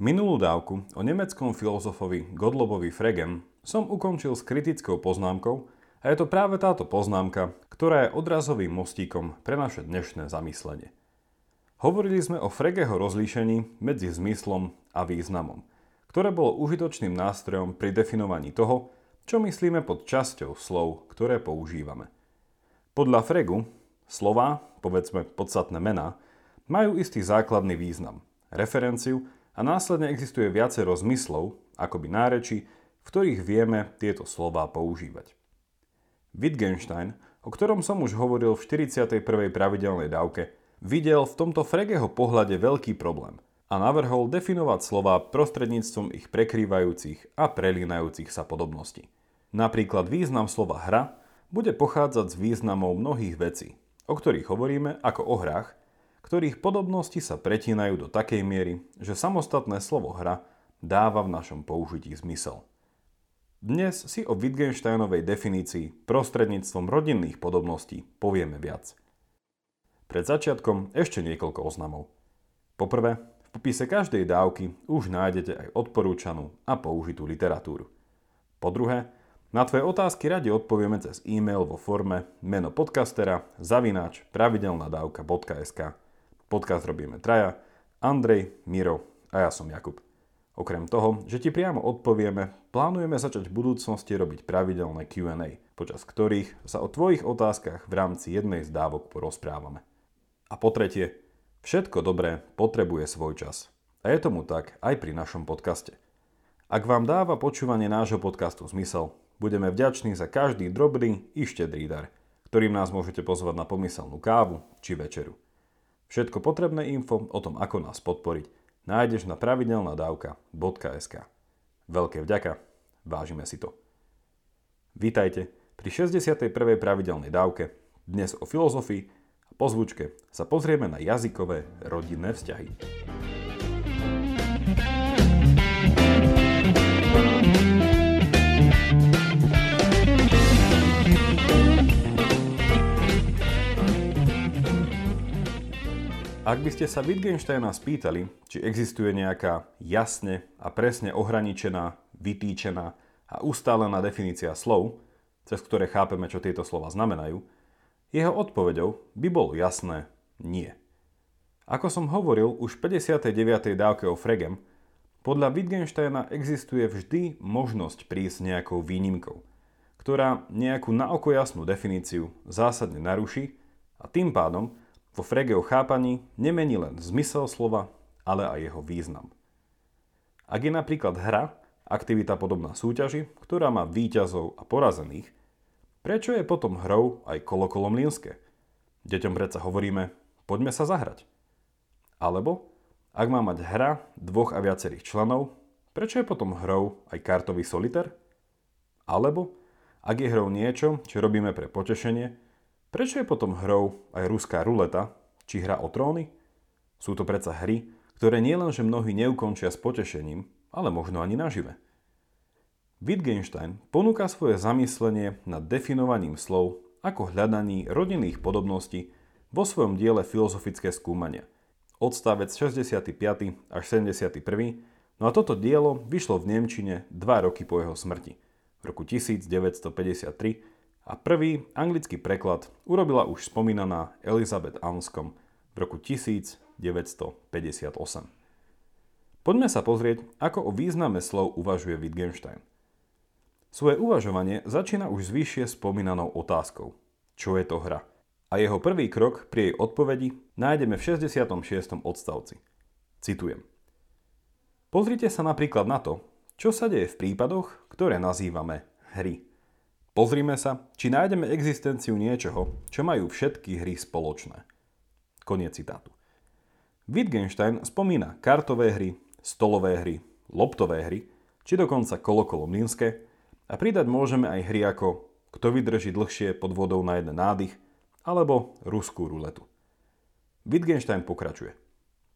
Minulú dávku o nemeckom filozofovi Godlobovi Fregem som ukončil s kritickou poznámkou a je to práve táto poznámka, ktorá je odrazovým mostíkom pre naše dnešné zamyslenie. Hovorili sme o Fregeho rozlíšení medzi zmyslom a významom, ktoré bolo užitočným nástrojom pri definovaní toho, čo myslíme pod časťou slov, ktoré používame. Podľa Fregu slova, povedzme podstatné mená, majú istý základný význam, referenciu a následne existuje viacero zmyslov, akoby náreči, v ktorých vieme tieto slová používať. Wittgenstein, o ktorom som už hovoril v 41. pravidelnej dávke, videl v tomto Fregeho pohľade veľký problém a navrhol definovať slova prostredníctvom ich prekrývajúcich a prelínajúcich sa podobností. Napríklad význam slova hra bude pochádzať z významov mnohých vecí, o ktorých hovoríme ako o hrách, ktorých podobnosti sa pretínajú do takej miery, že samostatné slovo hra dáva v našom použití zmysel. Dnes si o Wittgensteinovej definícii prostredníctvom rodinných podobností povieme viac. Pred začiatkom ešte niekoľko oznamov. Poprvé, v popise každej dávky už nájdete aj odporúčanú a použitú literatúru. Po druhé, na tvoje otázky radi odpovieme cez e-mail vo forme meno podcastera zavináč pravidelnadavka.sk Podcast robíme traja, Andrej, Miro a ja som Jakub. Okrem toho, že ti priamo odpovieme, plánujeme začať v budúcnosti robiť pravidelné Q&A, počas ktorých sa o tvojich otázkach v rámci jednej z dávok porozprávame. A po tretie, všetko dobré potrebuje svoj čas. A je tomu tak aj pri našom podcaste. Ak vám dáva počúvanie nášho podcastu zmysel, budeme vďační za každý drobný i štedrý dar, ktorým nás môžete pozvať na pomyselnú kávu či večeru. Všetko potrebné info o tom, ako nás podporiť, nájdeš na pravidelnadavka.sk. Veľké vďaka, vážime si to. Vítajte pri 61. pravidelnej dávke, dnes o filozofii a po zvučke sa pozrieme na jazykové rodinné vzťahy. Ak by ste sa Wittgensteina spýtali, či existuje nejaká jasne a presne ohraničená, vytýčená a ustálená definícia slov, cez ktoré chápeme, čo tieto slova znamenajú, jeho odpoveďou by bolo jasné nie. Ako som hovoril už v 59. dávke o Fregem, podľa Wittgensteina existuje vždy možnosť prísť nejakou výnimkou, ktorá nejakú naoko jasnú definíciu zásadne naruší a tým pádom vo Fregeho chápaní nemení len zmysel slova, ale aj jeho význam. Ak je napríklad hra, aktivita podobná súťaži, ktorá má výťazov a porazených, prečo je potom hrou aj kolo mlínske? Deťom predsa hovoríme, poďme sa zahrať. Alebo, ak má mať hra dvoch a viacerých členov, prečo je potom hrou aj kartový soliter? Alebo, ak je hrou niečo, čo robíme pre potešenie, Prečo je potom hrou aj ruská ruleta, či hra o tróny? Sú to predsa hry, ktoré nielenže mnohí neukončia s potešením, ale možno ani nažive. Wittgenstein ponúka svoje zamyslenie nad definovaním slov ako hľadaní rodinných podobností vo svojom diele Filozofické skúmania. Odstavec 65. až 71. No a toto dielo vyšlo v Nemčine dva roky po jeho smrti, v roku 1953 a prvý anglický preklad urobila už spomínaná Elizabeth Anscombe v roku 1958. Poďme sa pozrieť, ako o význame slov uvažuje Wittgenstein. Svoje uvažovanie začína už zvyššie spomínanou otázkou. Čo je to hra? A jeho prvý krok pri jej odpovedi nájdeme v 66. odstavci. Citujem. Pozrite sa napríklad na to, čo sa deje v prípadoch, ktoré nazývame hry. Pozrime sa, či nájdeme existenciu niečoho, čo majú všetky hry spoločné. Koniec citátu. Wittgenstein spomína kartové hry, stolové hry, loptové hry, či dokonca kolo mlynské a pridať môžeme aj hry ako kto vydrží dlhšie pod vodou na jeden nádych alebo ruskú ruletu. Wittgenstein pokračuje.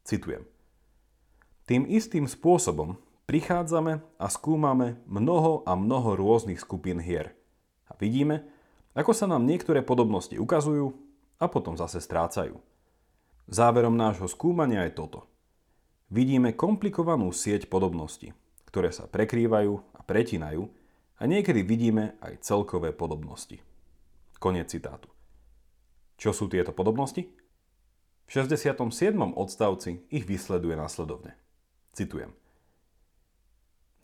Citujem. Tým istým spôsobom prichádzame a skúmame mnoho a mnoho rôznych skupín hier – vidíme, ako sa nám niektoré podobnosti ukazujú a potom zase strácajú. Záverom nášho skúmania je toto. vidíme komplikovanú sieť podobností, ktoré sa prekrývajú a pretínajú a niekedy vidíme aj celkové podobnosti. Konec citátu. Čo sú tieto podobnosti? V 67. odstavci ich vysleduje následovne. Citujem.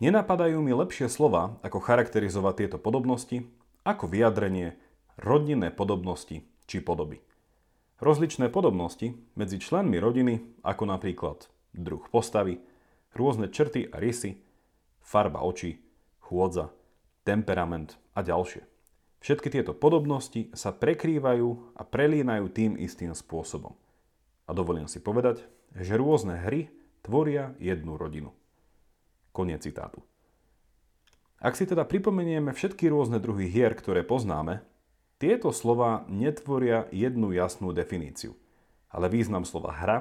Nenapadajú mi lepšie slova, ako charakterizovať tieto podobnosti, ako vyjadrenie rodinné podobnosti či podoby. Rozličné podobnosti medzi členmi rodiny, ako napríklad druh postavy, rôzne črty a rysy, farba očí, chôdza, temperament a ďalšie. Všetky tieto podobnosti sa prekrývajú a prelínajú tým istým spôsobom. A dovolím si povedať, že rôzne hry tvoria jednu rodinu. Koniec citátu. Ak si teda pripomenieme všetky rôzne druhy hier, ktoré poznáme, tieto slova netvoria jednu jasnú definíciu, ale význam slova hra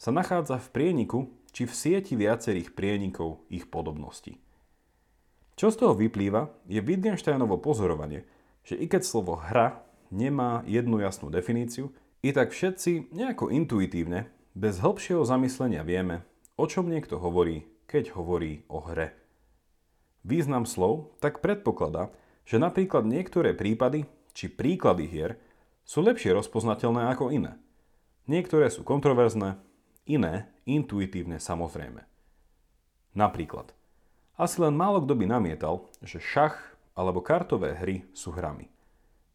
sa nachádza v prieniku či v sieti viacerých prienikov ich podobností. Čo z toho vyplýva, je Wittgensteinovo pozorovanie, že i keď slovo hra nemá jednu jasnú definíciu, i tak všetci nejako intuitívne, bez hĺbšieho zamyslenia vieme, o čom niekto hovorí, keď hovorí o hre. Význam slov tak predpokladá, že napríklad niektoré prípady či príklady hier sú lepšie rozpoznateľné ako iné. Niektoré sú kontroverzné, iné intuitívne samozrejme. Napríklad, asi len málo kto by namietal, že šach alebo kartové hry sú hrami.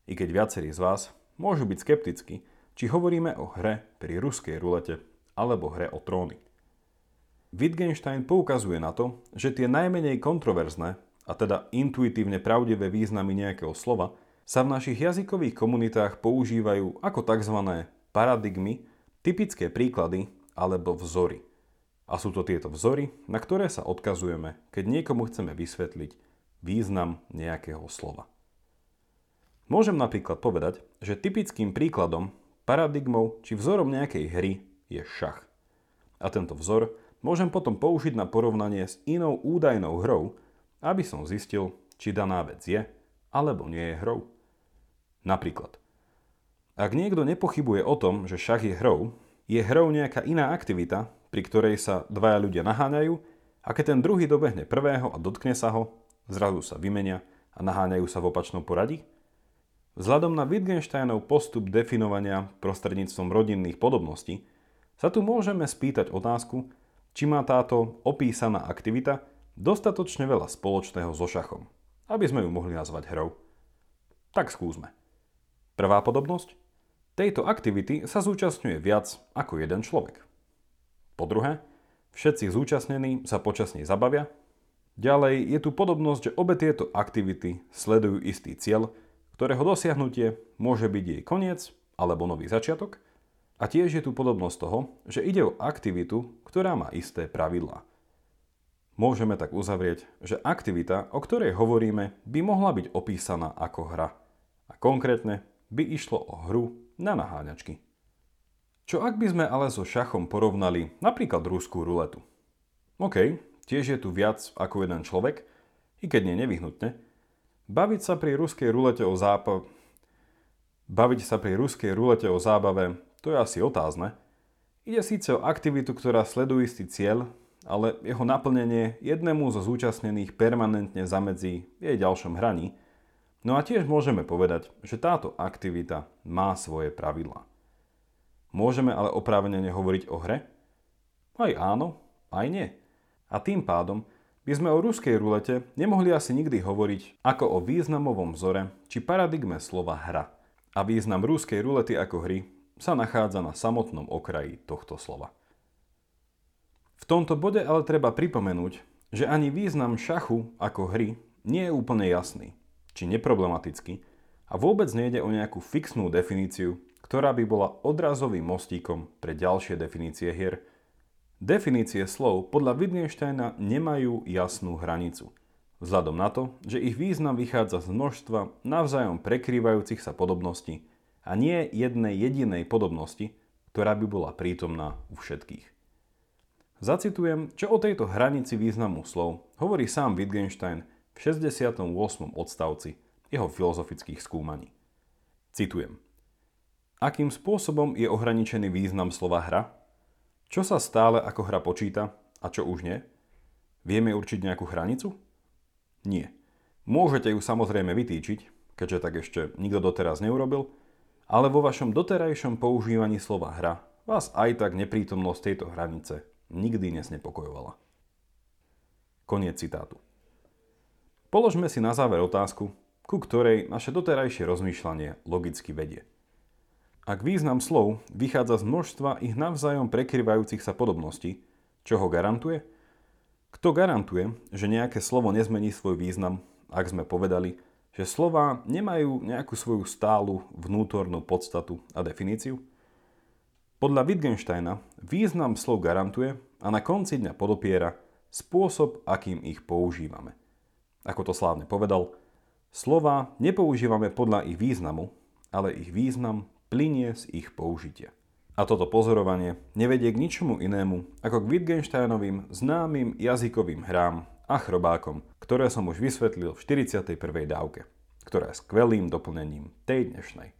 I keď viacerí z vás môžu byť skeptickí, či hovoríme o hre pri ruskej rulete alebo hre o tróny. Wittgenstein poukazuje na to, že tie najmenej kontroverzné, a teda intuitívne pravdivé významy nejakého slova, sa v našich jazykových komunitách používajú ako tzv. paradigmy, typické príklady alebo vzory. A sú to tieto vzory, na ktoré sa odkazujeme, keď niekomu chceme vysvetliť význam nejakého slova. Môžem napríklad povedať, že typickým príkladom, paradigmou či vzorom nejakej hry je šach. A tento vzor môžem potom použiť na porovnanie s inou údajnou hrou, aby som zistil, či daná vec je alebo nie je hrou. Napríklad, ak niekto nepochybuje o tom, že šach je hrou, je hrou nejaká iná aktivita, pri ktorej sa dvaja ľudia naháňajú a keď ten druhý dobehne prvého a dotkne sa ho, zrazu sa vymenia a naháňajú sa v opačnom poradí? Vzhľadom na Wittgensteinov postup definovania prostredníctvom rodinných podobností sa tu môžeme spýtať otázku, či má táto opísaná aktivita dostatočne veľa spoločného so šachom, aby sme ju mohli nazvať hrou. Tak skúsme. Prvá podobnosť? Tejto aktivity sa zúčastňuje viac ako jeden človek. Po druhé, všetci zúčastnení sa počas nej zabavia. Ďalej je tu podobnosť, že obe tieto aktivity sledujú istý cieľ, ktorého dosiahnutie môže byť jej koniec alebo nový začiatok. A tiež je tu podobnosť toho, že ide o aktivitu, ktorá má isté pravidlá. Môžeme tak uzavrieť, že aktivita, o ktorej hovoríme, by mohla byť opísaná ako hra. A konkrétne by išlo o hru na naháňačky. Čo ak by sme ale so šachom porovnali napríklad ruskú ruletu? OK, tiež je tu viac ako jeden človek, i keď nie nevyhnutne. Baviť sa pri ruskej rulete o zápa... Baviť sa pri ruskej rulete o zábave, to je asi otázne. Ide síce o aktivitu, ktorá sleduje istý cieľ, ale jeho naplnenie jednému zo zúčastnených permanentne zamedzí jej ďalšom hraní – No a tiež môžeme povedať, že táto aktivita má svoje pravidlá. Môžeme ale oprávnene hovoriť o hre? Aj áno, aj nie. A tým pádom by sme o ruskej rulete nemohli asi nikdy hovoriť ako o významovom vzore či paradigme slova hra. A význam ruskej rulety ako hry sa nachádza na samotnom okraji tohto slova. V tomto bode ale treba pripomenúť, že ani význam šachu ako hry nie je úplne jasný či neproblematický a vôbec nejde o nejakú fixnú definíciu, ktorá by bola odrazovým mostíkom pre ďalšie definície hier. Definície slov podľa Wittgensteina nemajú jasnú hranicu, vzhľadom na to, že ich význam vychádza z množstva navzájom prekrývajúcich sa podobností a nie jednej jedinej podobnosti, ktorá by bola prítomná u všetkých. Zacitujem, čo o tejto hranici významu slov hovorí sám Wittgenstein v 68. odstavci jeho filozofických skúmaní. Citujem. Akým spôsobom je ohraničený význam slova hra? Čo sa stále ako hra počíta? A čo už nie? Vieme určiť nejakú hranicu? Nie. Môžete ju samozrejme vytýčiť, keďže tak ešte nikto doteraz neurobil, ale vo vašom doterajšom používaní slova hra vás aj tak neprítomnosť tejto hranice nikdy nesnepokojovala. Koniec citátu. Položme si na záver otázku, ku ktorej naše doterajšie rozmýšľanie logicky vedie. Ak význam slov vychádza z množstva ich navzájom prekryvajúcich sa podobností, čo ho garantuje? Kto garantuje, že nejaké slovo nezmení svoj význam, ak sme povedali, že slova nemajú nejakú svoju stálu vnútornú podstatu a definíciu? Podľa Wittgensteina význam slov garantuje a na konci dňa podopiera spôsob, akým ich používame. Ako to slávne povedal, slova nepoužívame podľa ich významu, ale ich význam plinie z ich použitia. A toto pozorovanie nevedie k ničomu inému ako k Wittgensteinovým známym jazykovým hrám a chrobákom, ktoré som už vysvetlil v 41. dávke, ktorá je skvelým doplnením tej dnešnej.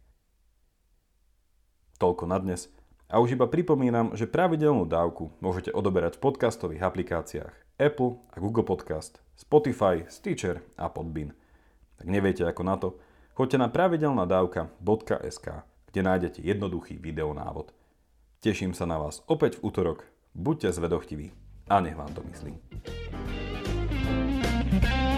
Toľko na dnes a už iba pripomínam, že pravidelnú dávku môžete odoberať v podcastových aplikáciách Apple a Google Podcast, Spotify, Stitcher a Podbean. Ak neviete ako na to, choďte na pravidelnadavka.sk kde nájdete jednoduchý videonávod. Teším sa na vás opäť v útorok, buďte zvedochtiví a nech vám to myslím. Bye.